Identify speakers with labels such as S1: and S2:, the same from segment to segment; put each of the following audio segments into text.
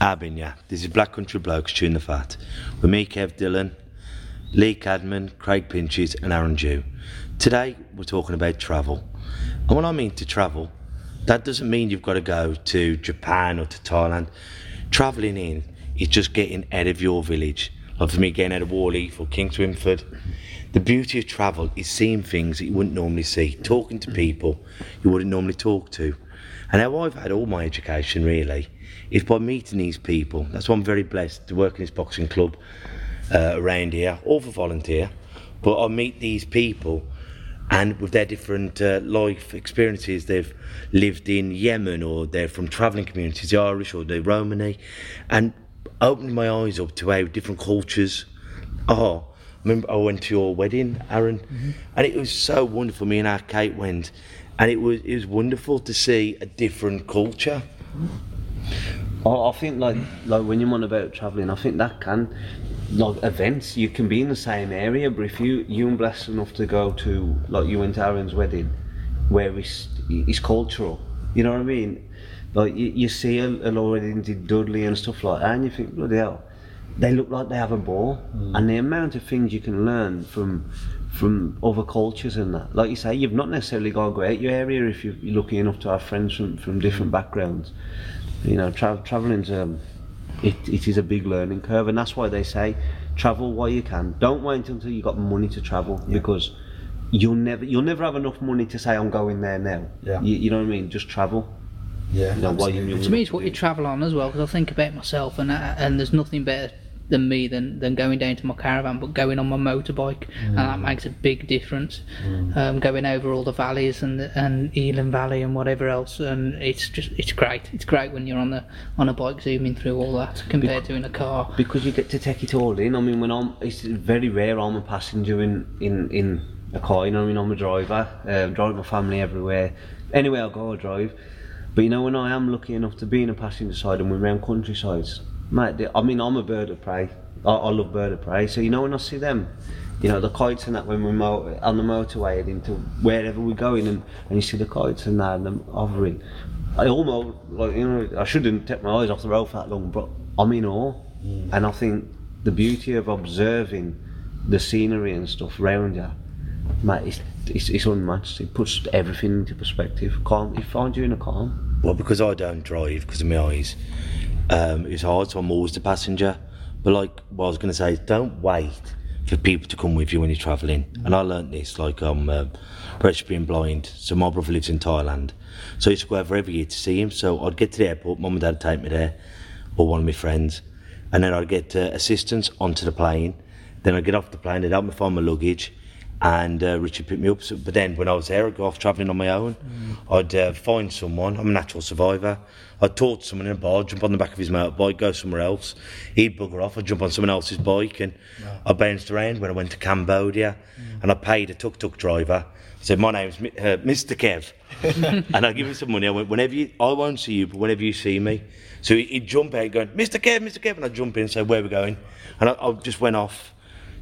S1: Abin, yeah. This is Black Country Blokes Chewing the Fat. With me, Kev Dillon, Lee Cadman, Craig Pinches, and Aaron Jew. Today, we're talking about travel. And when I mean to travel, that doesn't mean you've got to go to Japan or to Thailand. Travelling in is just getting out of your village. Like for me, getting out of Wall Heath or Kingswinford. The beauty of travel is seeing things that you wouldn't normally see, talking to people you wouldn't normally talk to. And how I've had all my education really is by meeting these people. That's why I'm very blessed to work in this boxing club uh, around here, all for volunteer. But I meet these people and with their different uh, life experiences, they've lived in Yemen or they're from travelling communities, the Irish or the Romani, and opened my eyes up to how different cultures are. I remember I went to your wedding, Aaron, and it was so wonderful. Me and our Kate went, and it was it was wonderful to see a different culture.
S2: I, I think like like when you're on about travelling, I think that can like events. You can be in the same area, but if you you're blessed enough to go to like you went to Aaron's wedding, where it's it's cultural. You know what I mean? Like you, you see a, a lot of Indians in Dudley and stuff like that, and you think bloody hell, they look like they have a ball, mm. and the amount of things you can learn from from other cultures and that. Like you say, you've not necessarily got to go out your area if you're you're lucky enough to have friends from, from different backgrounds. You know, tra- traveling's um, it, it is a big learning curve, and that's why they say travel while you can. Don't wait until you've got money to travel because you'll never you'll never have enough money to say I'm going there now.
S3: Yeah.
S2: You, you know what I mean? Just travel.
S3: Yeah,
S2: You know, while you're
S4: To me, it's what you travel on as well, because I think about myself, and uh, and there's nothing better than me than, than going down to my caravan, but going on my motorbike, and that makes a big difference. Um, going over all the valleys and and Elan Valley and whatever else, and it's just it's great. It's great when you're on the on a bike zooming through all that compared to in a car.
S2: because you get to take it all in. I mean, when I'm, it's very rare I'm a passenger in in in a car. You know, I mean, I'm a driver, uh, drive my family everywhere. Anywhere I go, I drive. But you know, when I am lucky enough to be in a passenger side and we're around countrysides, mate. I mean, I'm a bird of prey. I, I love bird of prey. So you know, when I see them. You know the kites and that when we're mo- on the motorway heading to wherever we're going and, and you see the kites and that and them hovering. I almost like you know I shouldn't take my eyes off the road for that long, but I'm in awe. Mm. And I think the beauty of observing the scenery and stuff around you, mate, it's, it's, it's unmatched. It puts everything into perspective. Calm, it finds you in a calm.
S1: Well, because I don't drive because of my eyes, um, it's hard, so I'm always the passenger. But like what I was going to say, is don't wait for people to come with you when you're travelling. And I learnt this, like I'm uh, being blind, so my brother lives in Thailand. So I used to go over every year to see him. So I'd get to the airport, mum and dad would take me there, or one of my friends. And then I'd get uh, assistance onto the plane. Then I'd get off the plane, they'd help me find my luggage. And uh, Richard picked me up. So, but then when I was there, I'd go off travelling on my own. I'd uh, find someone. I'm a natural survivor. I'd talk to someone in a bar, jump on the back of his motorbike, go somewhere else. He'd bugger off. I'd jump on someone else's bike. And I bounced around when I went to Cambodia. And I paid a tuk tuk driver. I said, My name's uh, Mr. Kev. and I give him some money. I went, Whenever you, I won't see you, but whenever you see me. So he- he'd jump out going, Mr. Kev, Mr. Kev. And I'd jump in and say, Where are we going? And I, I just went off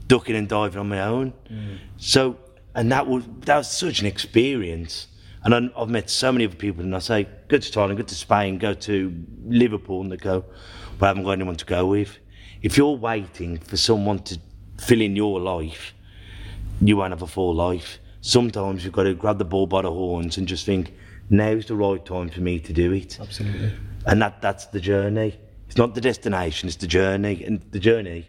S1: ducking and diving on my own. Mm. So, and that was that was such an experience. And I, I've met so many other people, and I say, go to Thailand, go to Spain, go to Liverpool, and they go, but I haven't got anyone to go with. If you're waiting for someone to fill in your life, you won't have a full life. Sometimes you've got to grab the bull by the horns and just think, now's the right time for me to do it.
S3: Absolutely.
S1: And that, that's the journey. It's not the destination, it's the journey. And the journey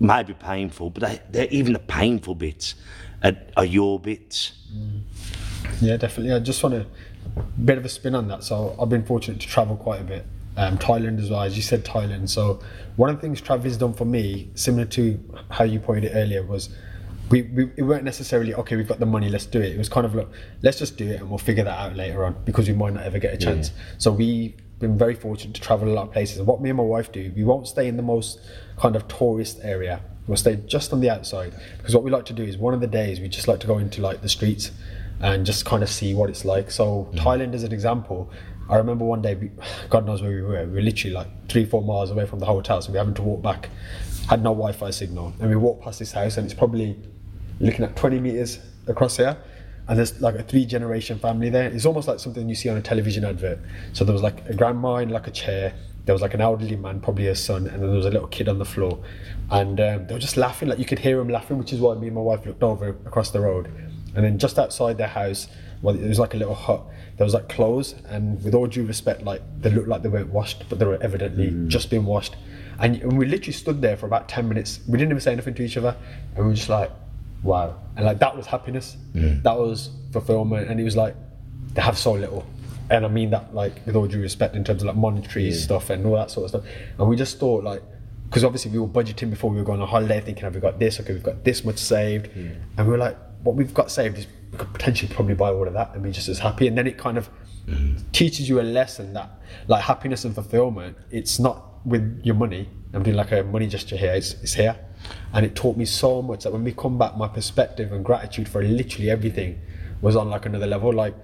S1: may be painful, but they, they're, even the painful bits are, are your bits.
S3: Yeah, definitely. I just want a bit of a spin on that. So I've been fortunate to travel quite a bit. Um, Thailand as well, as you said, Thailand. So one of the things travel has done for me, similar to how you pointed it earlier, was we, we it weren't necessarily okay. We've got the money, let's do it. It was kind of like let's just do it and we'll figure that out later on because we might not ever get a chance. So we been very fortunate to travel a lot of places. And what me and my wife do, we won't stay in the most kind of tourist area. We'll stay just on the outside because what we like to do is one of the days we just like to go into like the streets and just kind of see what it's like. So mm. Thailand is an example, I remember one day, we, God knows where we were. We were literally like three, four miles away from the hotel, so we having to walk back. Had no Wi-Fi signal, and we walked past this house, and it's probably looking at 20 meters across here. And there's like a three generation family there. It's almost like something you see on a television advert. So there was like a grandma in like a chair. There was like an elderly man, probably a son, and then there was a little kid on the floor. And um, they were just laughing, like you could hear them laughing, which is why me and my wife looked over across the road. And then just outside their house, well, it was like a little hut. There was like clothes, and with all due respect, like they looked like they weren't washed, but they were evidently just been washed. And, and we literally stood there for about 10 minutes. We didn't even say anything to each other. And we were just like, wow. And like that was happiness. Mm. That was fulfillment. And he was like, they have so little. And I mean that like with all due respect in terms of like monetary stuff and all that sort of stuff. And we just thought like, because obviously we were budgeting before we were going on holiday, thinking, have we got this? Okay, we've got this much saved. And we were like, what we've got saved is we could potentially probably buy all of that and be just as happy. And then it kind of mm. teaches you a lesson that like happiness and fulfillment, it's not with your money. I'm doing like a money gesture here, it's, it's here. And it taught me so much that when we come back, my perspective and gratitude for literally everything was on like another level. Like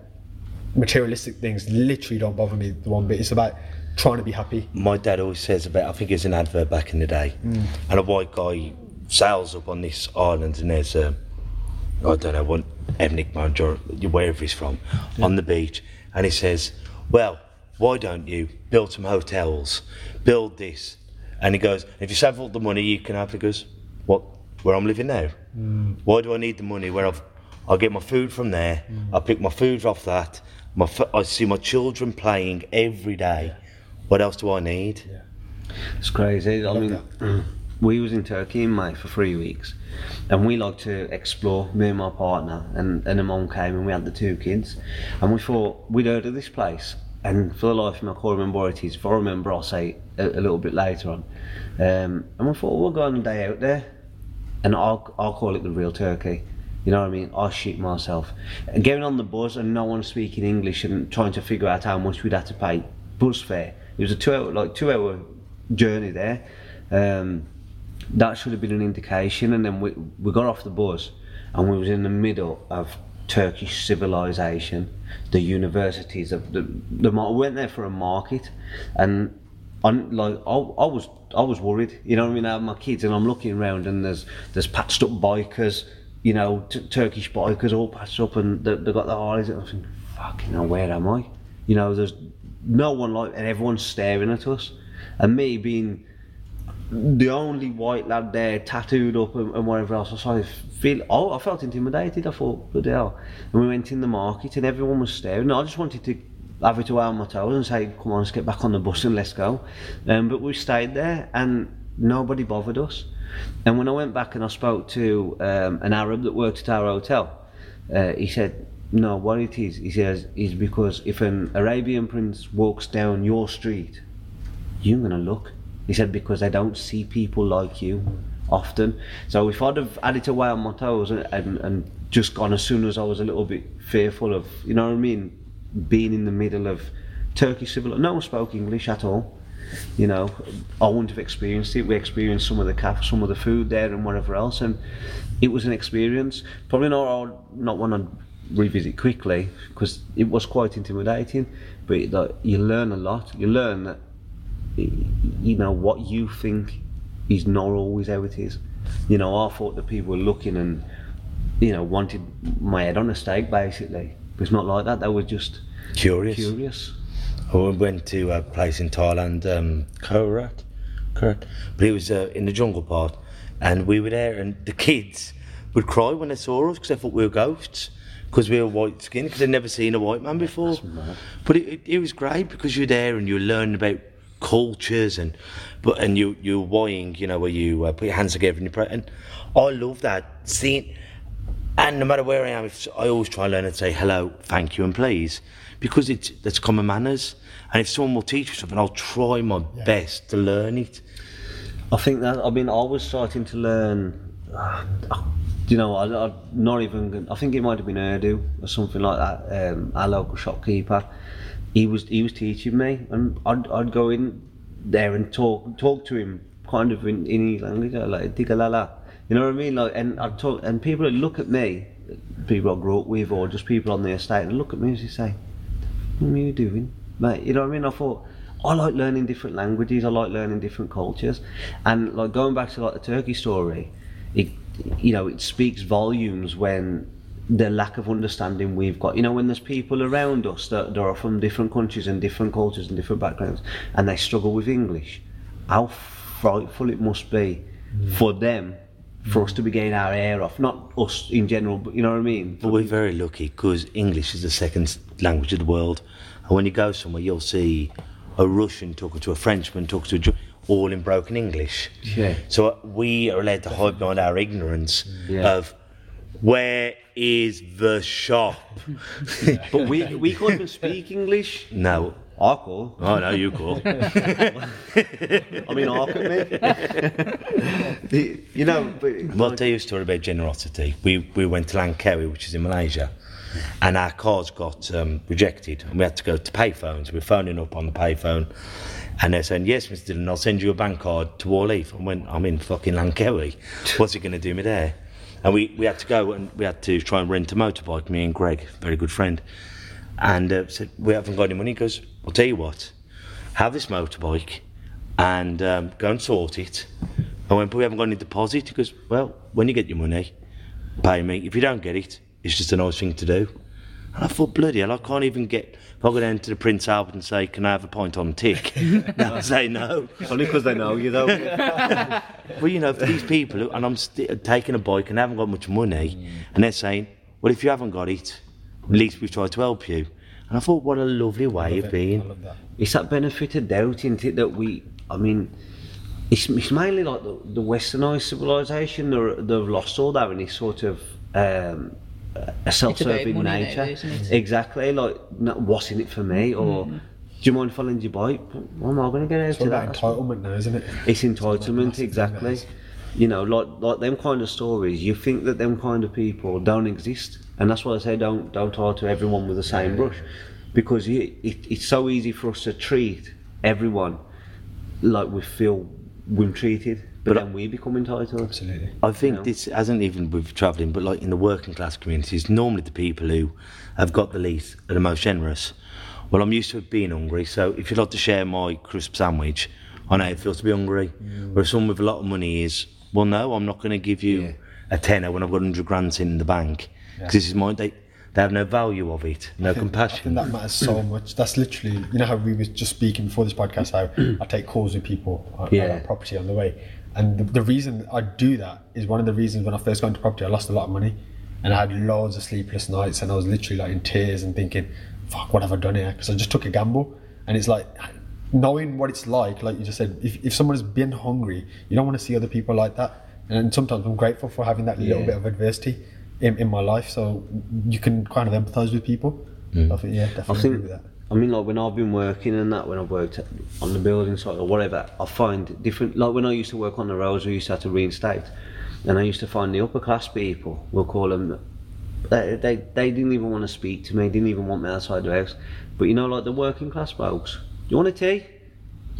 S3: materialistic things literally don't bother me the one bit. It's about trying to be happy.
S1: my dad always says about I think it was an advert back in the day, mm. and a white guy sails up on this island, and there's a I don't know what ethnic majority, wherever he's from, on the beach, and he says, "Well, why don't you build some hotels, build this?" And he goes, "If you save all the money, you can have." He goes, "What? Where I'm living now? Why do I need the money? Where I've I get my food from there. I pick my food off that. My I see my children playing every day. What else do I need?"
S2: It's crazy. I mean, we was in Turkey in May for three weeks, and we like to explore. Me and my partner, and and the mum came, and we had the two kids, and we thought we'd heard of this place. And for the life of me, I can't remember what it is. If I remember, I'll say a, a little bit later on. Um, and we thought we'll go on a day out there, and I'll I'll call it the real Turkey. You know what I mean? I'll shit myself. And getting on the bus and no one speaking English and trying to figure out how much we'd have to pay bus fare. It was a two hour like two hour journey there. Um, that should have been an indication. And then we we got off the bus and we was in the middle of Turkish civilization, the universities, of the the we went there for a market, and on like I, I was I was worried. You know what I mean? I have my kids and I'm looking around and there's there's patched up bikers, you know, t- Turkish bikers all patched up and they they got the eyes. And I was thinking, fucking hell, where am I? You know, there's no one like, and everyone's staring at us, and me being the only white lad there, tattooed up and, and whatever else. I started feel. Oh, I felt intimidated. I thought, bloody hell. And we went in the market, and everyone was staring. I just wanted to have it away on my toes and say, "Come on, let's get back on the bus and let's go." Um, but we stayed there, and nobody bothered us. And when I went back and I spoke to um, an Arab that worked at our hotel, uh, he said, "No, what it is," he says, "is because if an Arabian prince walks down your street, you're gonna look." He said because they don't see people like you often. So if I'd have had it away on my toes and, and, and just gone as soon as I was a little bit fearful of, you know what I mean, being in the middle of Turkish civil, no one spoke English at all. You know, I wouldn't have experienced it. We experienced some of the caf, some of the food there, and whatever else, and it was an experience. Probably not not one I'd revisit quickly because it was quite intimidating. But like, you learn a lot. You learn that you know what you think is not always how it is. You know, I thought that people were looking and you know wanted my head on a stake basically. It's not like that. They were just
S1: Curious.
S2: curious.
S1: I went to a place in Thailand, um, Korat, Korat, but it was uh, in the jungle part, and we were there, and the kids would cry when they saw us because they thought we were ghosts because we were white skinned because they'd never seen a white man before. But it, it, it was great because you're there and you learn about cultures and but and you you're weighing, you know, where you uh, put your hands together and you pray. And I love that seeing. And no matter where I am, I always try and learn and say hello, thank you, and please, because it's that's common manners. And if someone will teach me something, I'll try my best to learn it.
S2: I think that I mean I was starting to learn. Uh, you know, I, I not even. I think it might have been Urdu or something like that. Um, our local shopkeeper, he was he was teaching me, and I'd I'd go in there and talk talk to him kind of in any language, uh, like digalala. You know what I mean? Like, and I'd talk, and people look at me, people I grew up with, or just people on the estate, and look at me and say, "What are you doing, mate?" You know what I mean? I thought. I like learning different languages. I like learning different cultures, and like going back to like the Turkey story, it you know it speaks volumes when the lack of understanding we've got. You know, when there's people around us that, that are from different countries and different cultures and different backgrounds, and they struggle with English, how frightful it must be for them for us to be getting our air off. Not us in general, but you know what I mean.
S1: But we're very lucky because English is the second language of the world. And when you go somewhere, you'll see a Russian talking to a Frenchman, talking to a Ger- all in broken English.
S2: Yeah.
S1: So uh, we are allowed to hide behind our ignorance
S2: Yeah.
S1: of where is the shop.
S2: But we we can't even speak English.
S1: no.
S2: I call.
S1: Oh no, you cool.
S2: I mean, hark at me. You know, but
S1: Well, I'll tell you a story about generosity. We we went to Langkawi, which is in Malaysia, and our cards got um, rejected, and we had to go to payphones. We were phoning up on the payphone, and they're saying, "Yes, Mr. Dillon, I'll send you a bank card to Wall Heath." I went, "I'm in fucking Langkawi. What's it going to do me there?" And we, we had to go and we had to try and rent a motorbike. Me and Greg, very good friend, and uh, said, "We haven't got any money." He goes, "I'll tell you what, have this motorbike." and um, go and sort it. I went, but we haven't got any deposit. He goes, well, when you get your money, pay me. If you don't get it, it's just a nice thing to do. And I thought, bloody hell, I can't even get. If I go down to the Prince Albert and say, can I have a pint on tick? They'll say no.
S2: only because they know you, though.
S1: Well, you know, for these people, who- and I'm st- taking a bike and they haven't got much money, and they're saying, well, if you haven't got it, at least we've tried to help you. And I thought, what a lovely way of being.
S3: That.
S2: it's that benefit of doubt, isn't it? That we, I mean, it's, it's mainly like the, the westernized civilization. They're, they've lost all that in this sort of um, a self-serving
S4: money now,
S2: nature.
S4: isn't it?
S2: Exactly. Like, no, what's in it for me? Or do you mind if I lend you bike? What am I going to get out
S3: It's
S2: of that?
S3: about entitlement now, isn't it?
S2: It's
S3: massive
S2: entitlement,
S3: thing,
S2: exactly.
S3: That is.
S2: You know, like like them kind of stories. You think that them kind of people don't exist, and that's why I say don't don't tie to everyone with the same brush, because you, it, it's so easy for us to treat everyone like we feel we're treated, but,
S1: But I-
S2: then we become entitled.
S3: Absolutely.
S1: I think
S2: know?
S1: this hasn't even with travelling, but like in the working class communities, normally the people who have got the least are the most generous. Well, I'm used to being hungry, so if you'd like to share my crisp sandwich, I know it feels to be hungry. Whereas someone with a lot of money is, well, no, I'm not going to give you
S2: Yeah.
S1: a tenner when I've got 100 grand in the bank. Because this is mine. They, they have no value of it, no
S3: think
S1: compassion.
S3: that matters so much. That's literally, you know, how we were just speaking before this podcast. How I take calls with people uh, on,
S2: Yeah.
S3: on property on the way, and the, the reason I do that is one of the reasons when I first got into property, I lost a lot of money, and I had loads of sleepless nights, and I was literally like in tears and thinking, "Fuck, what have I done here?" Because I just took a gamble, and it's like knowing what it's like. Like you just said, if if someone has been hungry, you don't want to see other people like that. And sometimes I'm grateful for having that little
S2: Yeah.
S3: bit of adversity in, in my life, so you can kind of empathise with people. Mm. I think, yeah, definitely
S2: I
S3: agree
S2: think,
S3: with that.
S2: I mean, like when I've been working and that, when I've worked on the building site or whatever, I find different. Like when I used to work on the roads, we used to have to reinstate, and I used to find the upper class people, we'll call them, they, they, they didn't even want to speak to me, didn't even want me outside the house. But you know, like the working class folks, you want a tea?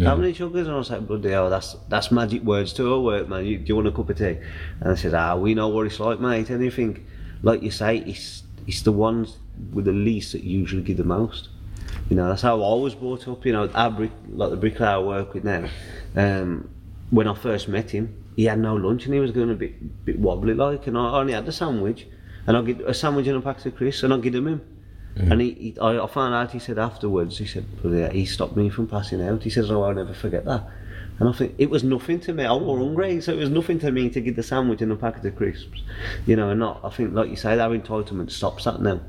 S2: How many sugars? And I was like, bloody hell, that's, that's magic words to our work, man. You, do you want a cup of tea? And I said, ah, we know what it's like, mate. Anything, like you say, it's, it's the ones with the least that usually give the most. You know, that's how I was brought up. You know, our brick, like the bricklayer I work with now. Um, when I first met him, he had no lunch and he was going a bit, bit wobbly like, and I only had a sandwich, and I get a sandwich and a packet of crisps, and I give them him. And he, he I, I found out. He said afterwards. He said, "Bloody hell, he stopped me from passing out." He says, "Oh, I'll never forget that." And I think it was nothing to me. I was hungry, so it was nothing to me to get the sandwich and a packet of crisps. You know, and not. I think, like you say, that entitlement stops that now.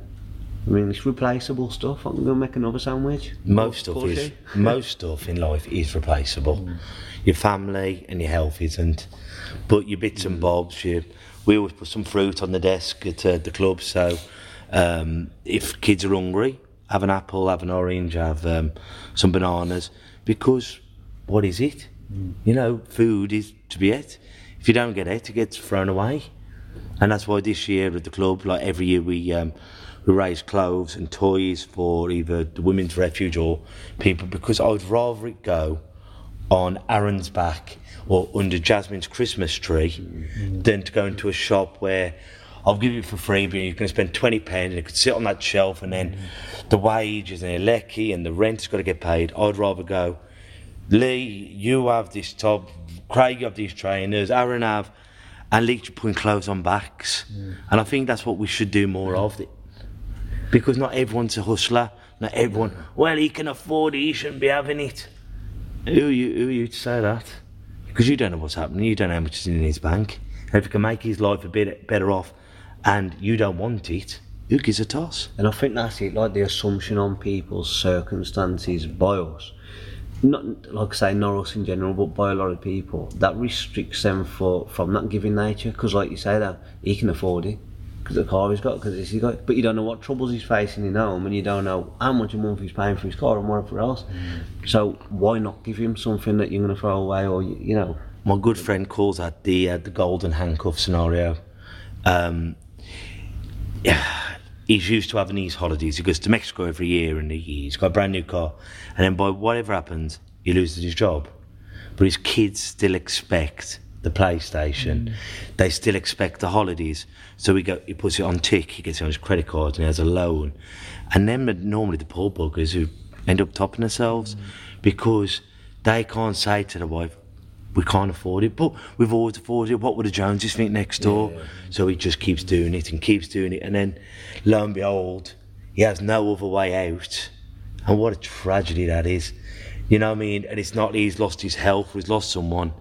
S2: I mean, it's replaceable stuff. I can go make another sandwich.
S1: Most stuff is most stuff in life is replaceable. Your family and your health isn't, but your bits and bobs. You, we always put some fruit on the desk at uh, the club. So um, if kids are hungry, have an apple, have an orange, have um, some bananas. Because what is it? You know, food is to be ate. If you don't get it, it gets thrown away. And that's why this year at the club, like every year, we um, we raise clothes and toys for either the women's refuge or people because I'd rather it go on Aaron's back or under Jasmine's Christmas tree than to go into a shop where I'll give you for free, but you're going to spend twenty pounds, and it could sit on that shelf and then the wages and the lecky and the rent's got to get paid. I'd rather go, Lee, you have this top, Craig, you have these trainers, Aaron have, and Lee putting clothes on backs. Mm. And I think that's what we should do more of. it. Because not everyone's a hustler. Not everyone, well, he can afford it, he shouldn't be having it. Who are you, who are you to say that? Because you don't know what's happening, you don't know how much is in his bank. And if it can make his life a bit better off and you don't want it, who gives a toss?
S2: And I think that's it, like the assumption on people's circumstances by us. Not like I say, not us in general, but by a lot of people. That restricts them for from that giving nature. Because, like you say, that he can afford it because the car he's got, because he's got. But you don't know what troubles he's facing in home, and you don't know how much a month he's paying for his car and whatever else. So why not give him something that you're going to throw away, or you, you know?
S1: My good friend calls that the uh, the golden handcuff scenario. Um, yeah, he's used to having these holidays. He goes to Mexico every year, and he, he's got a brand new car. And then by whatever happens, he loses his job. But his kids still expect the PlayStation. Mm. They still expect the holidays. So he go, he puts it on tick. He gets it on his credit card, and he has a loan. And then the- normally the poor buggers who end up topping themselves mm. because they can't say to the wife, we can't afford it, but we've always afforded it. What would the Joneses think next door? So he just keeps doing it and keeps doing it, and then lo and behold, he has no other way out. And what a tragedy that is. You know what I mean? And it's not that he's lost his health he's lost someone.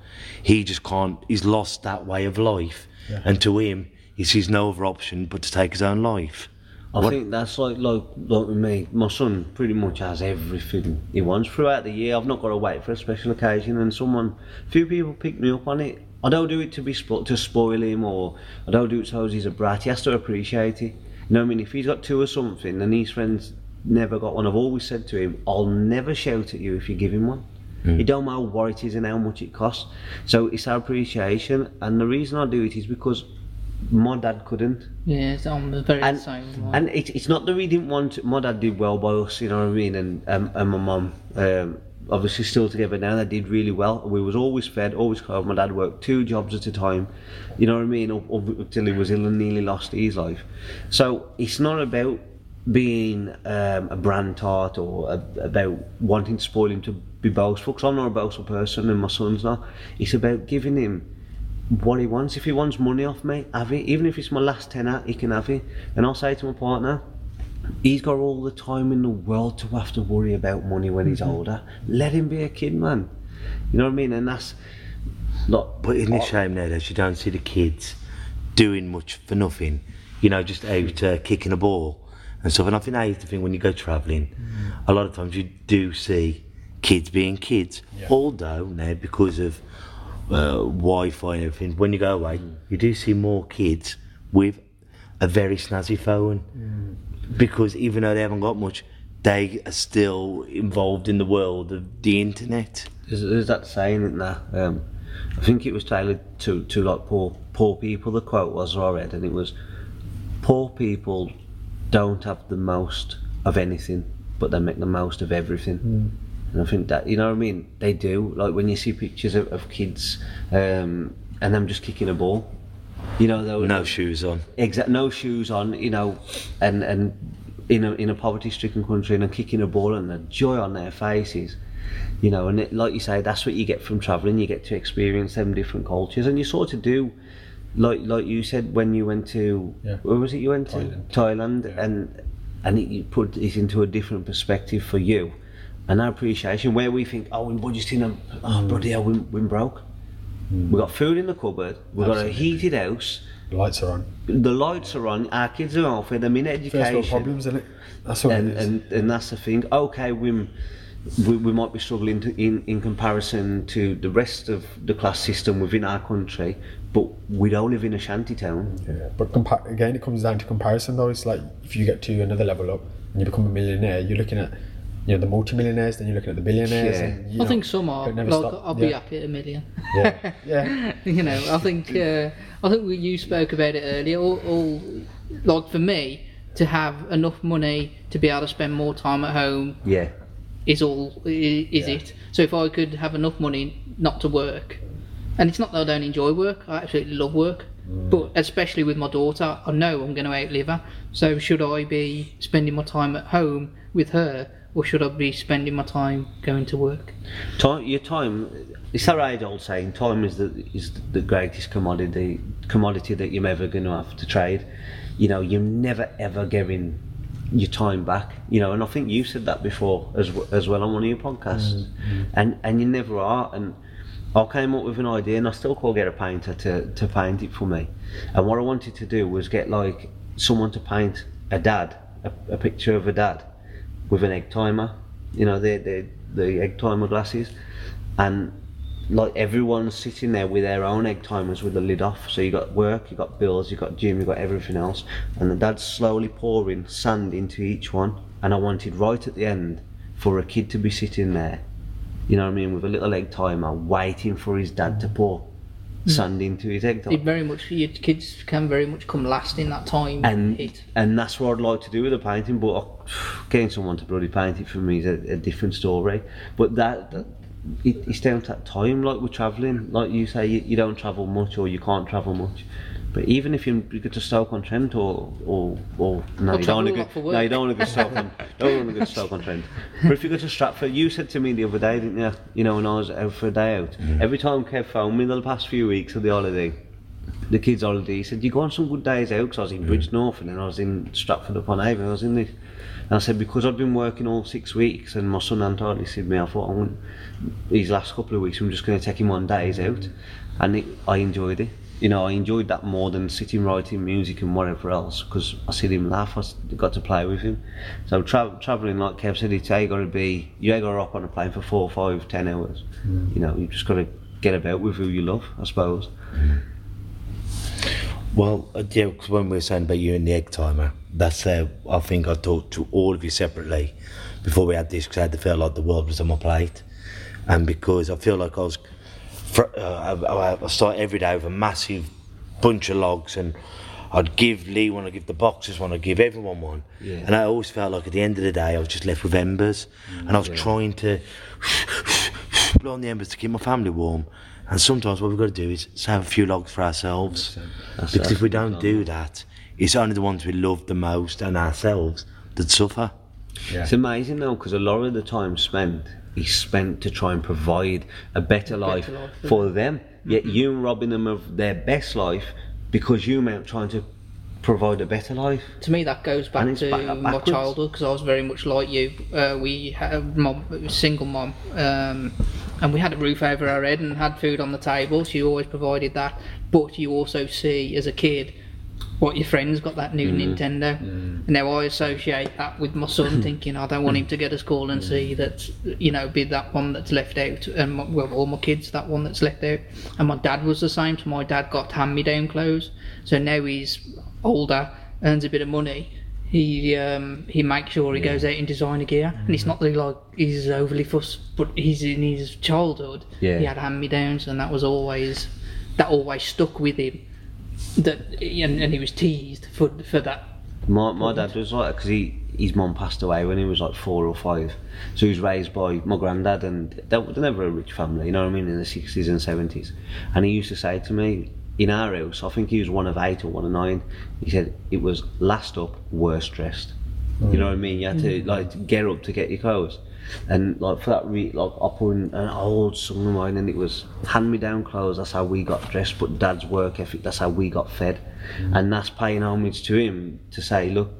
S1: He just can't, he's lost that way of life. And to him, he sees no other option but to take his own life.
S2: I
S1: What-
S2: think that's like, like like me. My son pretty much has everything he wants throughout the year. I've not got to wait for a special occasion, and someone, few people pick me up on it. I don't do it to be spo- to spoil him, or I don't do it so he's a brat. He has to appreciate it. You know what I mean? If he's got two or something, and his friends never got one, I've always said to him, "I'll never shout at you if you give him one." Mm. It don't matter what it is and how much it costs. So it's our appreciation, and the reason I do it is because my dad couldn't.
S4: Yeah, it's on the very
S2: and,
S4: same line.
S2: and it, it's not that we didn't want to, my dad did well by us you know what I mean and um, and my mum. Um, obviously still together now they did really well. We was always fed always clothed my dad worked two jobs at a time you know what I mean up, up until he was ill and nearly lost his life. So it's not about being um, a brand tart or a, about wanting to spoil him to be boastful because I'm not a boastful person and my son's not. It's about giving him what he wants. If he wants money off me, have it. Even if it's my last tenner, he can have it. And I'll say to my partner, he's got all the time in the world to have to worry about money when he's older. Let him be a kid, man. You know what I mean? And that's not.
S1: But isn't it a shame now that you don't see the kids doing much for nothing? You know, just out uh, kicking a ball and stuff. And I think that is the thing when you go travelling, a lot of times you do see kids being kids. Although now, because of uh, Wi-Fi and everything, when you go away, you do see more kids with a very snazzy phone. Because even though they haven't got much, they are still involved in the world of the internet.
S2: There's, there's that saying, isn't there? Um, I think it was tailored to, to like poor poor people. The quote was I read, and it was, "Poor people don't have the most of anything, but they make the most of everything." And I think that you know what I mean. They do. Like when you see pictures of, of kids, um, and them just kicking a ball. You know, they
S1: No shoes on.
S2: exact no shoes on, you know, and and in a in a poverty-stricken country and kicking a ball and the joy on their faces, you know, and it, like you say, that's what you get from travelling. You get to experience them different cultures, and you sort of do, like like you said when you went to
S3: Yeah.
S2: where was it you went to
S3: Thailand.
S2: Thailand, and and it, you put it into a different perspective for you, and our appreciation where we think, oh, in a oh mm. bloody hell, we, we broke. Mm. We've got food in the cupboard. we've got a heated house
S3: The lights are on.
S2: the lights are on, our kids are off with them in education.
S3: First world problems, isn't it? That's what
S2: and,
S3: it is.
S2: and, and that's the thing. Okay, we, we, we might be struggling to, in, in comparison to the rest of the class system within our country, but we don't live in a shanty town.
S3: Yeah, but compa- again, it comes down to comparison though. It's like if you get to another level up and you become a millionaire, you're looking at you know the multimillionaires, then you're looking at the billionaires.
S2: Yeah.
S3: And, you
S4: I
S3: know,
S4: think some are.
S3: never
S4: Like,
S3: stop.
S4: I'll be
S3: yeah.
S4: happy at a million.
S3: Yeah, yeah,
S4: you know, I think uh, I think we, you spoke about it earlier. All, all like for me to have enough money to be able to spend more time at home
S2: Yeah.
S4: is all i- is it. So if I could have enough money not to work, and it's not that I don't enjoy work, I absolutely love work, but especially with my daughter, I know I'm going to outlive her. So should I be spending my time at home with her, or should I be spending my time going to work?
S2: Time, your time. It's that age old saying. Time is the is the greatest commodity commodity that you're ever going to have to trade. You know, you're never ever getting your time back. You know, and I think you said that before as as well on one of your podcasts. Mm, mm. And and you never are. And I came up with an idea, and I still can't get a painter to to paint it for me. And what I wanted to do was get like someone to paint a dad, a, a picture of a dad with an egg timer, you know, the the, the egg timer glasses, and like everyone's sitting there with their own egg timers with the lid off. So you got work, you got bills, you got gym, you got everything else, and the dad's slowly pouring sand into each one. And I wanted right at the end for a kid to be sitting there, you know what I mean, with a little egg timer, waiting for his dad to pour sand into his egg
S4: It very much your kids can very much come last in that time
S2: and and that's what I'd like to do with the painting. But uh, getting someone to bloody paint it for me is a, a different story. But that, that it, it's down to that time. Like we're travelling, like you say, you, you don't travel much or you can't travel much. But even if you, you go to Stoke on Trent or or or no,
S4: I'll
S2: you don't
S4: travel
S2: want to
S4: a
S2: go. No, you don't want to go Stoke on. don't want to go Stoke on Trent. But if you go to Stratford, you said to me the other day, didn't you? You know, when I was out for a day out, mm-hmm. every time Kev phoned me the past few weeks of the holiday, the kids' holiday, he said, You go on some good days out because I was in Bridgnorth mm-hmm. and then I was in Stratford upon Avon, I was in this. And I said, Because I'd been working all six weeks and my son hadn't hardly seen me, I thought, I want, these last couple of weeks, I'm just going to take him on days out. And it, I enjoyed it. You know, I enjoyed that more than sitting writing music and whatever else because I see him laugh, I got to play with him. So tra- travelling, like Kev said, it's got to be, you ain't got to hop on a plane for four, five, ten hours. You know, you just got to get about with who you love, I suppose.
S1: Well, uh, yeah, 'cause when we were saying about you and the egg timer, that's uh, I think I talked to all of you separately before we had this because I had to feel like the world was on my plate, and because I feel like I was, fr- uh, I, I start every day with a massive bunch of logs, and I'd give Lee one, I'd give the boxers one, I'd give everyone one, and I always felt like at the end of the day I was just left with embers, and I was trying to blow on the embers to keep my family warm. And sometimes what we've got to do is save a few logs for ourselves. because if we don't do that, it's only the ones we love the most and ourselves that suffer.
S2: It's amazing though, because a lot of the time spent is spent to try and provide a better life,
S4: life for
S2: them. Yet you robbing them of their best life because you out trying to provide a better life.
S4: to me that goes back to
S2: back-
S4: my childhood because I was very much like you. Uh, we had a mom, a single mom, um, and we had a roof over our head and had food on the table. She always provided that. But you also see as a kid what your friends got that new mm. Nintendo. Mm. And now I associate that with my son, thinking I don't want him to go to school and mm. see that you know be that one that's left out, and my, well all my kids that one that's left out. And my dad was the same. So my dad got hand me down clothes. So now he's older, earns a bit of money. He um, he makes sure he goes out in designer gear, and it's not that like he's overly fussed, but he's in his childhood.
S2: Yeah.
S4: He had hand me downs, and that was always that always stuck with him. That and, and he was teased for for that.
S2: My, my dad was like because he his mum passed away when he was like four or five, so he was raised by my granddad, and they were never a rich family, you know what I mean, in the sixties and seventies. And he used to say to me, in our house, I think he was one of eight or one of nine. He said it was last up, worst dressed. You mm. know what I mean? You had to mm. like get up to get your clothes. And like for that, re- like I put in an old song of mine, and it was hand me down clothes. That's how we got dressed. But Dad's work ethic. That's how we got fed, mm. and that's paying homage to him to say, look,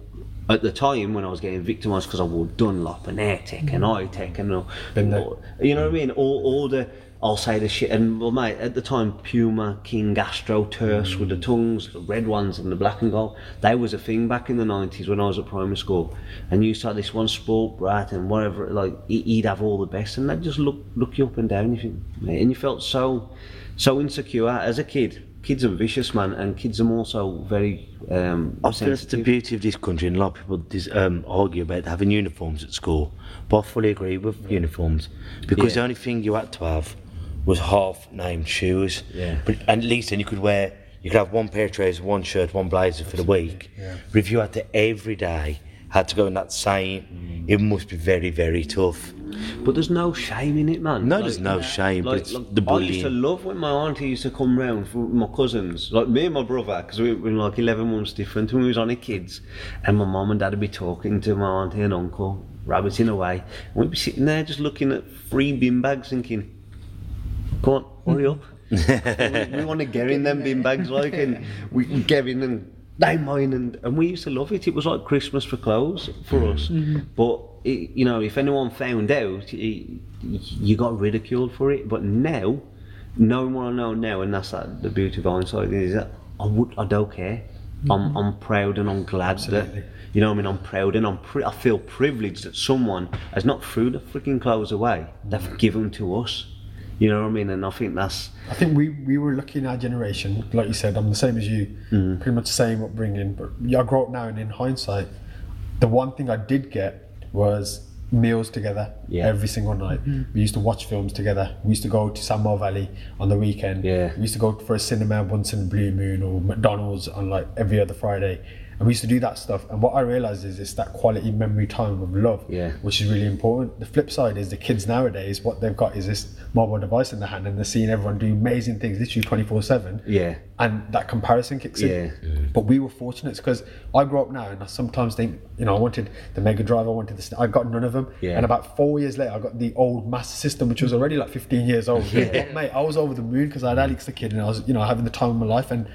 S2: at the time when I was getting victimised because I wore Dunlop and Airtech and mm. iTech and all, all- you know what I mean? All, all the I'll say the shit. And well, mate, at the time, Puma, King, Astro, Terse with the tongues, the red ones and the black and gold. They was a thing back in the nineties when I was at primary school. And you saw this one sport brat and whatever. Like he- he'd have all the best, and they'd just look look you up and down. You think, mate, and you felt so so insecure as a kid. Kids are vicious, man, and kids are also very um,
S1: I feel that's the beauty of this country, and a lot of people dis, um, argue about having uniforms at school. But I fully agree with uniforms because the only thing you had to have was half named shoes.
S2: Yeah.
S1: But at least then you could wear you could have one pair of trousers, one shirt, one blazer for the week. But if you had to every day had to go in that same, mm. it must be very, very tough.
S2: But there's no shame in it, man.
S1: No, there's no shame, but it's the
S2: I used to love when my auntie used to come round for my cousins, like me and my brother, because we were like 11 months different when we was only kids. And my mum and dad would be talking to my auntie and uncle, rabbiting away. And we'd be sitting there just looking at three bin bags thinking, come on, hurry up. we, we want to get in them bin bags, like, and we can get in and they mine, and, and we used to love it. It was like Christmas for clothes for us. Mm-hmm. But, it, you know, if anyone found out, it, you got ridiculed for it. But now, knowing what I know now, and that's like, the beauty of hindsight, is that I, would, I don't care. Mm-hmm. I'm, I'm proud and I'm glad that. You know what I mean? I'm proud and I'm pri- I feel privileged that someone has not threw the freaking clothes away. They've given to us. You know what I mean? And I think that's
S3: I think we, we were lucky in our generation. Like you said, I'm the same as you,
S2: Mm-hmm.
S3: pretty much the same upbringing. But I grew up now, and in hindsight, the one thing I did get was meals together
S2: Yeah.
S3: every single night. We used to watch films together. We used to go to Sandwell Valley on the weekend.
S2: Yeah.
S3: We used to go for a cinema once in a blue moon or McDonald's on like every other Friday. And we used to do that stuff. And what I realized is it's that quality memory time of love,
S2: Yeah.
S3: which is really important. The flip side is the kids nowadays, what they've got is this mobile device in their hand and they're seeing everyone do amazing things literally 24 7
S2: Yeah.
S3: and that comparison kicks in.
S2: Yeah.
S3: But we were fortunate because I grew up now and I sometimes think, you know, I wanted the Mega Drive, I wanted the. I got none of them.
S2: Yeah.
S3: And about four years later, I got the old Master System, which was already like 15 years old. But mate, I was over the moon because I had Alex the Kidd and I was, you know, having the time of my life. And cut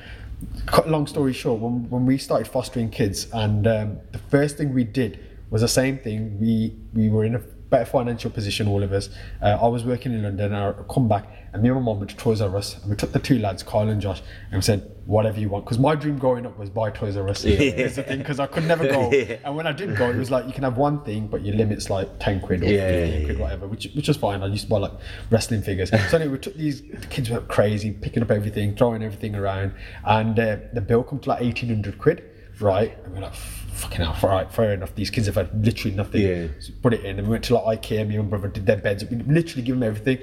S3: long story short, when, when we started fostering kids, and um, the first thing we did was the same thing. We we were in a better financial position, all of us. Uh, I was working in London, I come back, and me and my mum went to Toys R Us, and we took the two lads, Kyle and Josh, and we said, "Whatever you want," because my dream growing up was buy Toys R Us. Is the thing, because I could never go, and when I did go, it was like you can have one thing, but your limit's like ten quid or
S2: Yeah,
S3: fifteen
S2: yeah,
S3: quid, whatever, which which was fine. I used to buy like wrestling figures. so anyway, we took these. The kids went crazy, picking up everything, throwing everything around, and uh, the bill come to like eighteen hundred quid, right? And we're like, fucking hell, right, fair enough. These kids have had literally nothing.
S2: Yeah.
S3: So put it in, and we went to like IKEA. Me and my brother did their beds. We literally give them everything.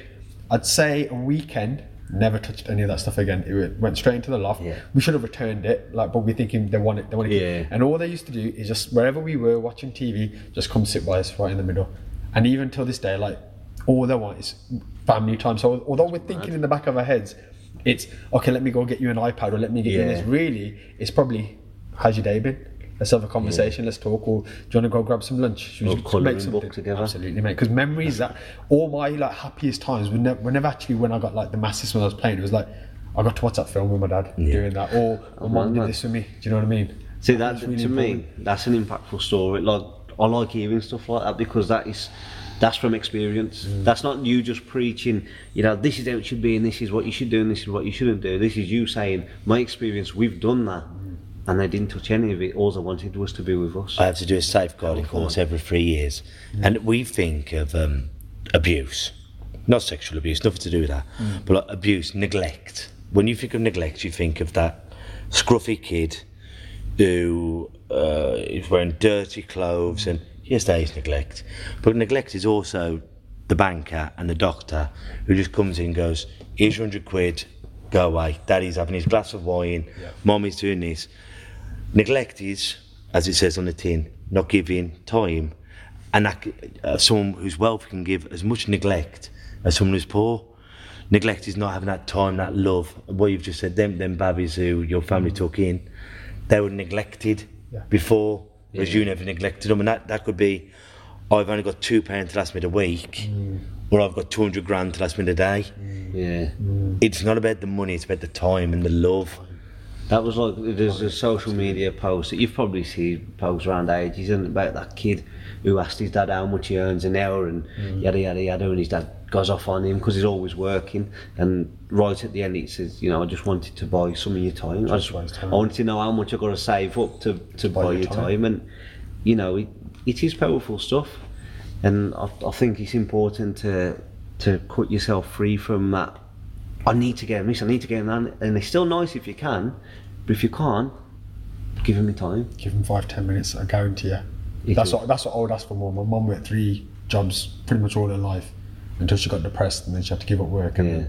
S3: I'd say a weekend. Never touched any of that stuff again. It went- straight into the loft.
S2: Yeah.
S3: We should have returned it, like, but we're thinking they want it. They want it.
S2: Yeah.
S3: And all they used to do is just wherever we were watching TV, just come sit by us right in the middle. And even till this day, like all they want is family time. So although we're thinking in the back of our heads, it's okay. Let me go get you an iPad or let me get you
S2: Yeah.
S3: this. Really, it's probably how's your day been? Let's have a conversation. Let's talk. Or do you want to go grab some lunch? Should we
S2: colouring
S3: make
S2: book
S3: something?
S2: together.
S3: Absolutely, mate. Because memories that all my like happiest times were never, were never actually when I got like the masses when I was playing. It was like I got to watch that film with my dad doing that, or my mum did this for me. Do you know what I mean?
S2: See that
S3: really
S2: to me, that's an impactful story. Like I like hearing stuff like that because that is that's from experience.
S3: Mm.
S2: That's not you just preaching. You know, this is how it should be, and this is what you should do, and this is what you shouldn't do. This is you saying, my experience. We've done that,
S3: Mm.
S2: And they didn't touch any of it. All they wanted was to be with us.
S1: I have to do a safeguarding course every three years, and we think of um, abuse, not sexual abuse, nothing to do with that, but like abuse, neglect. When you think of neglect, you think of that scruffy kid who uh, is wearing dirty clothes, and yes, that is neglect. But neglect is also the banker and the doctor who just comes in and goes, "Here's your hundred quid, go away." Daddy's having his glass of wine, mommy's doing this. Neglect is, as it says on the tin, not giving time. And that, uh, someone who's wealthy can give as much neglect as someone who's poor. Neglect is not having that time, that love. What you've just said, them, them babbies who your family took in, they were neglected before, whereas you never neglected them. And that, that could be, I've only got two pounds to last me the week, or I've got 200 grand to last me the day.
S2: Yeah,
S1: It's not about the money, it's about the time and the love.
S2: That was like there's a social media post that you've probably seen posts around ages and about that kid who asked his dad how much he earns an hour and mm. yada yada yada, and his dad goes off on him because he's always working. And right at the end, he says, "You know, I just wanted to buy some of your time. I just
S3: time.
S2: I wanted to know how much I got to save up to to buy,
S3: buy your
S2: your
S3: time.
S2: time. And you know, it, it is powerful stuff. And I, I think it's important to to cut yourself free from that. I need to get him this. I need to get him that. And it's still nice if you can, but if you can't, give him the time.
S3: Give him five, ten minutes. I guarantee you.
S2: You
S3: that's
S2: can-
S3: what that's what I would ask for more. My mum worked three jobs pretty much all her life until she got depressed and then she had to give up work. And
S2: Yeah.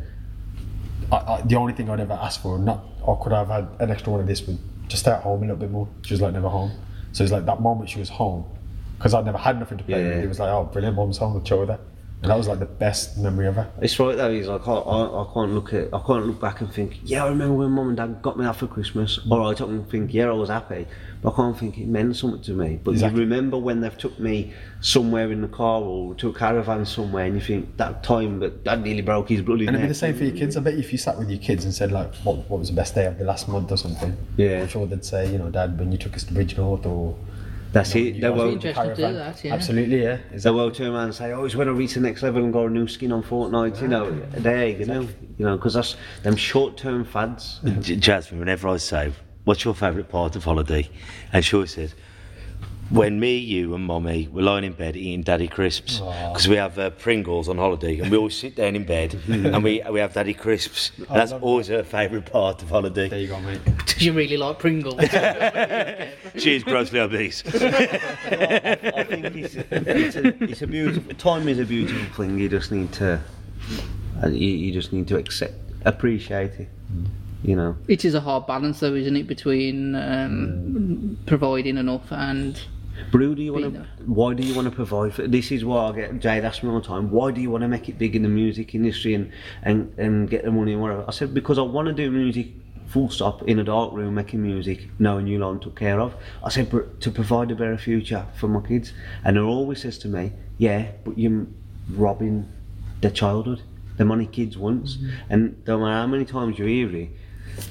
S3: I, I, the only thing I'd ever ask for, not or could I have had an extra one of this, would just stay at home a little bit more. She was like never home, so it's like that moment she was home, because I'd never had nothing to play
S2: Yeah.
S3: with. It was like, oh, brilliant, mom's home, I'll chill with her, and that was like the best memory ever.
S2: It's right though. He's like, I, I, I can't look at, I can't look back and think, yeah, I remember when mum and dad got me that for Christmas. Or I can think, yeah, I was happy, but I can't think it meant something to me. But
S3: Exactly.
S2: you remember when they've took me somewhere in the car or to a caravan somewhere, and you think that time that dad nearly broke his bloody
S3: And it'd be the same for your kids. I bet if you sat with your kids and said like, what, what was the best day of the last month or something,
S2: Yeah.
S3: I'm sure they'd say, you know, Dad, when you took us to Bridgnorth or.
S2: That's
S3: you know,
S2: it.
S3: you
S2: They
S3: guys
S2: won't-
S3: went to
S4: Interesting to do that, yeah.
S3: Absolutely, yeah.
S2: They will turn around and say, "Oh, it's when I reach the next level and got a new skin on Fortnite." You know, there you know, you know, because that's them short-term fads.
S1: J- Jasmine, whenever I say, "What's your favourite part of holiday?" and she always says, "When me, you, and Mommy were lying in bed eating Daddy crisps because we have uh, Pringles on holiday, and we always sit down in bed and we we have Daddy crisps. And that's
S3: love
S1: always her favourite part of holiday.
S3: There you go, mate.
S4: Does you really like Pringles?
S1: She is grossly obese.
S2: I think it's, it's, a, it's a beautiful. Time is a beautiful thing. You just need to, uh, you, you just need to accept, appreciate it. You know.
S4: it is a hard balance, though, isn't it, between um, providing enough and
S2: Who do you want to? Why do you want to provide? For, this is why I get Jade asks me all the time. Why do you want to make it big in the music industry and and, and get the money and whatever? I said because I want to do music. Full stop in a dark room making music, knowing you lot took care of. I said to provide a better future for my kids, and it always says to me, "Yeah, but you're robbing their childhood, the money kids wants." Mm-hmm. And no matter how many times you hear it,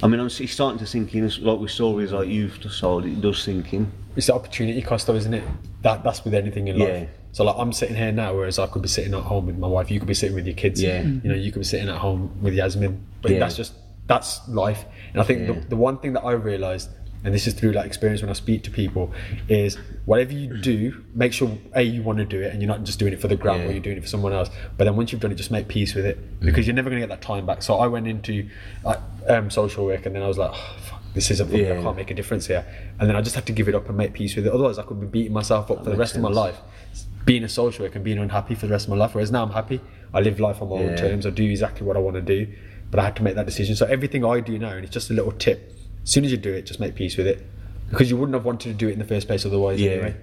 S2: I mean, I'm, it's starting to sink in. Like with stories like you've just told, it does sink in.
S3: It's the opportunity cost, though, isn't it? That that's with anything in life.
S2: Yeah.
S3: So like I'm sitting here now, whereas I could be sitting at home with my wife. You could be sitting with your kids.
S2: Yeah.
S3: You know, you could be sitting at home with Yasmin. But
S2: Yeah.
S3: that's just that's life. And I think
S2: Yeah.
S3: the, the one thing that I realised, and this is through like experience when I speak to people, is whatever you do, make sure a you want to do it, and you're not just doing it for the gram
S2: Yeah.
S3: or you're doing it for someone else. But then once you've done it, just make peace with it because you're never going to get that time back. So I went into uh, um, social work, and then I was like. Oh, fuck, this isn't me. I can't make a difference here. And then I just had to give it up and make peace with it. Otherwise, I could be beating myself up for the rest of my life, being a social worker and being unhappy for the rest of my life. Whereas now I'm happy. I live life on my own terms. I do exactly what I want to do. But I had to make that decision. So everything I do now, and it's just a little tip. As soon as you do it, just make peace with it, because you wouldn't have wanted to do it in the first place otherwise.
S2: Yeah.
S3: Anyway,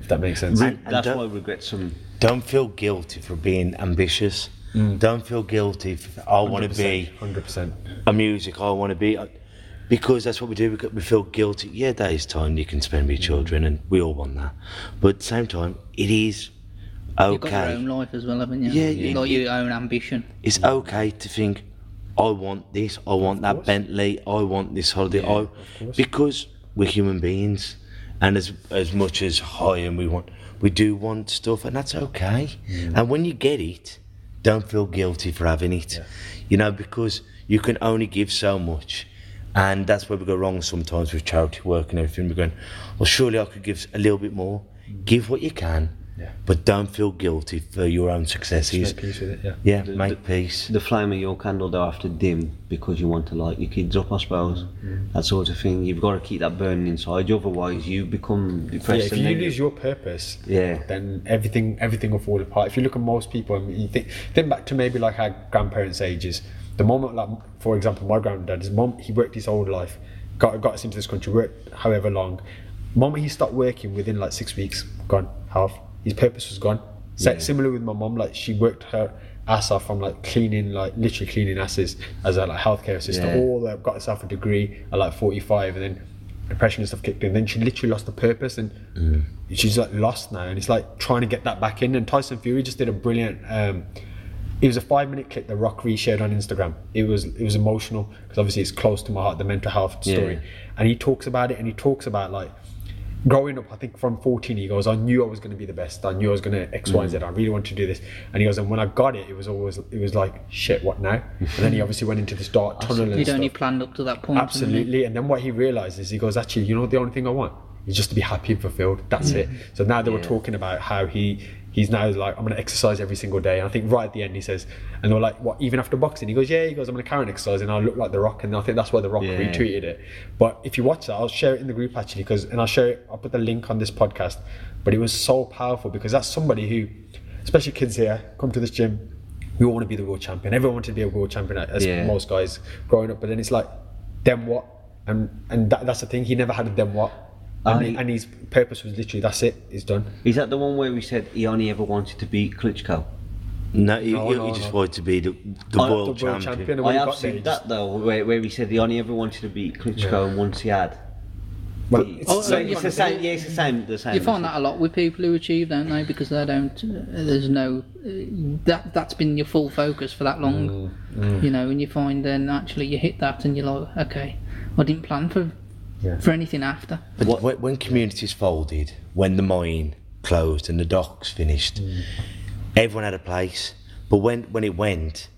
S3: if that makes sense.
S1: And-
S2: That's why I regret some.
S1: Don't feel guilty for being ambitious. Mm. Don't feel guilty. For, I want to be
S3: hundred percent.
S1: a music. I want to be uh, because that's what we do. We, we feel guilty. Yeah, that is time you can spend with your mm. children, and we all want that. But at the same time, it is okay.
S4: you've got your own life as well, haven't you?
S1: Yeah,
S4: you
S1: you-
S4: got your own ambition.
S1: It's okay to think, I want this. I want that Bentley. I want this holiday. I, because we're human beings, and as as much as high and we want, we do want stuff, and that's okay. And when you get it, don't feel guilty for having it. You know, because you can only give so much. And that's where we go wrong sometimes with charity work and everything. We're going, well, surely I could give a little bit more. Give what you can,
S3: Yeah.
S1: but don't feel guilty for your own successes.
S3: Make peace with it. Yeah.
S1: Yeah, make peace.
S2: The flame of your candle have to dim because you want to light your kids up, I suppose. Mm. That sort of thing. You've got to keep that burning inside you, otherwise you become depressed.
S3: Yeah,
S2: if
S3: you lose your purpose,
S2: Yeah.
S3: then everything everything will fall apart. If you look at most people, I mean, you think think back to maybe like our grandparents' ages. The moment, like for example, my granddad, his mom, he worked his whole life, got got us into this country, worked however long. Moment he stopped working within like six weeks, gone health. His purpose was gone. Sa- Similar with my mom, like she worked her ass off from like cleaning, like literally cleaning asses as a like healthcare assistant.
S2: Yeah.
S3: All that got herself a degree at like forty five, and then depression and stuff kicked in. Then she literally lost the purpose, and she's like lost now. And it's like trying to get that back in. And Tyson Fury just did a brilliant. Um, it was a five minute clip that Rock reshared on Instagram. It was it was emotional because obviously it's close to my heart, the mental health story.
S2: Yeah.
S3: And he talks about it, and he talks about like growing up. I think from fourteen, he goes, "I knew I was going to be the best. I knew I was going to X, Y, and Z. Mm. I really wanted to do this." And he goes, "And when I got it, it was always it was like shit. What now?" And then he obviously went into this dark tunnel.
S4: He'd only
S3: stuff.
S4: planned up to that point.
S3: Absolutely. And then what he realized is he goes, actually, you know, the only thing I want is just to be happy and fulfilled. That's mm. it. So now they were talking about how he he's now like, I'm going to exercise every single day. And I think right at the end he says, and they were like, what, even after boxing? He goes, yeah. He goes, I'm going to carry on exercising. And I look like The Rock. And I think that's why The Rock
S2: Yeah.
S3: retweeted it. But if you watch that, I'll share it in the group actually, because and I'll share it. I'll put the link on this podcast. But it was so powerful because that's somebody who, especially kids here, come to this gym we all want to be the world champion. Everyone wanted to be a world champion, as
S2: Yeah.
S3: most guys growing up. But then it's like, then what? And and that, that's the thing. He never had a then what. And,
S2: I-
S3: he- and his purpose was literally that's it. he's done.
S2: Is that the one where we said he only ever wanted to beat Klitschko?
S1: No, he,
S3: No,
S1: he-
S3: no,
S1: he just
S3: no.
S1: wanted to be the, the
S2: Oh,
S1: world,
S3: the world
S1: champion.
S3: champion.
S2: I have
S3: got there,
S2: seen
S3: he
S2: that though, where, where he said he only ever wanted to beat Klitschko
S3: Yeah.
S2: and once he had.
S3: Well,
S2: It's,
S3: it's
S4: Oh,
S3: the same
S2: it's the same. Yeah, it's the same. The same.
S4: You find that a lot with people who achieve, don't they? Because they don't. Uh, there's no. Uh, that that's been your full focus for that long.
S3: Mm,
S4: You know, and you find then actually you hit that and you're like, okay, I didn't plan for
S3: Yeah.
S4: for anything after.
S1: But when, when communities folded, when the mine closed and the docks finished,
S3: Mm.
S1: everyone had a place. But when, when it went,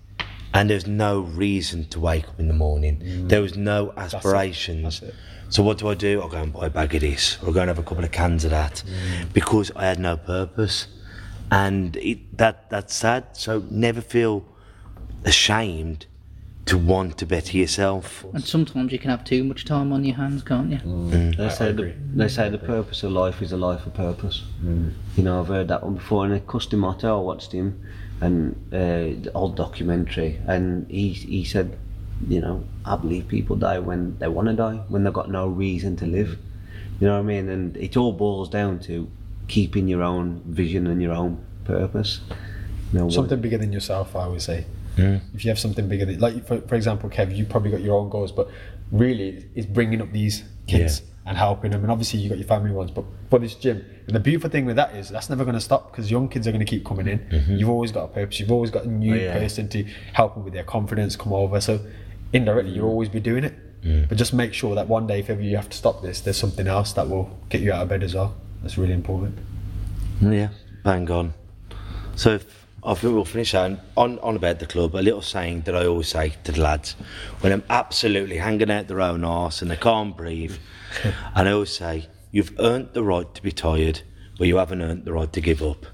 S1: and there's no reason to wake up in the morning, there was no aspirations.
S3: Mm. That's it.
S1: So what do I do? I'll go and buy a bag of this, or go and have a couple of cans of that,
S3: Mm.
S1: because I had no purpose, and it, that that's sad. So never feel ashamed to want to better yourself.
S4: And sometimes you can have too much time on your hands, can't you? Mm. Mm.
S2: They say the, they say the purpose of life is a life of purpose. Mm. You know, I've heard that one before. And a Cus D'Amato, I watched him and uh, the old documentary, and he he said, you know, I believe people die when they want to die, when they've got no reason to live. You know what I mean? And it all boils down to keeping your own vision and your own purpose. You know, what-
S3: something bigger than yourself. I always say. If you have something bigger than, like for, for example, Kev, you probably got your own goals, but really, it's bringing up these kids and helping them. And obviously, you got your family ones, but for this gym, and the beautiful thing with that is that's never going to stop because young kids are going to keep coming in. Mm-hmm. You've always got a purpose. You've always got a new
S2: Oh, yeah.
S3: person to help them with their confidence, come over. So indirectly, you'll always be doing it. But just make sure that one day, if ever you have to stop this, there's something else that will get you out of bed as well. That's really important.
S1: Yeah, bang on. So if, I think we'll finish on, on on about the club. A little saying that I always say to the lads when I'm absolutely hanging out their own arse and they can't breathe, and I always say, "You've earned the right to be tired, but you haven't earned the right to give up."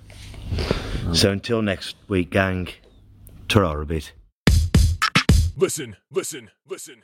S1: So until next week, gang, ta a bit.
S5: Listen, listen, listen, listen.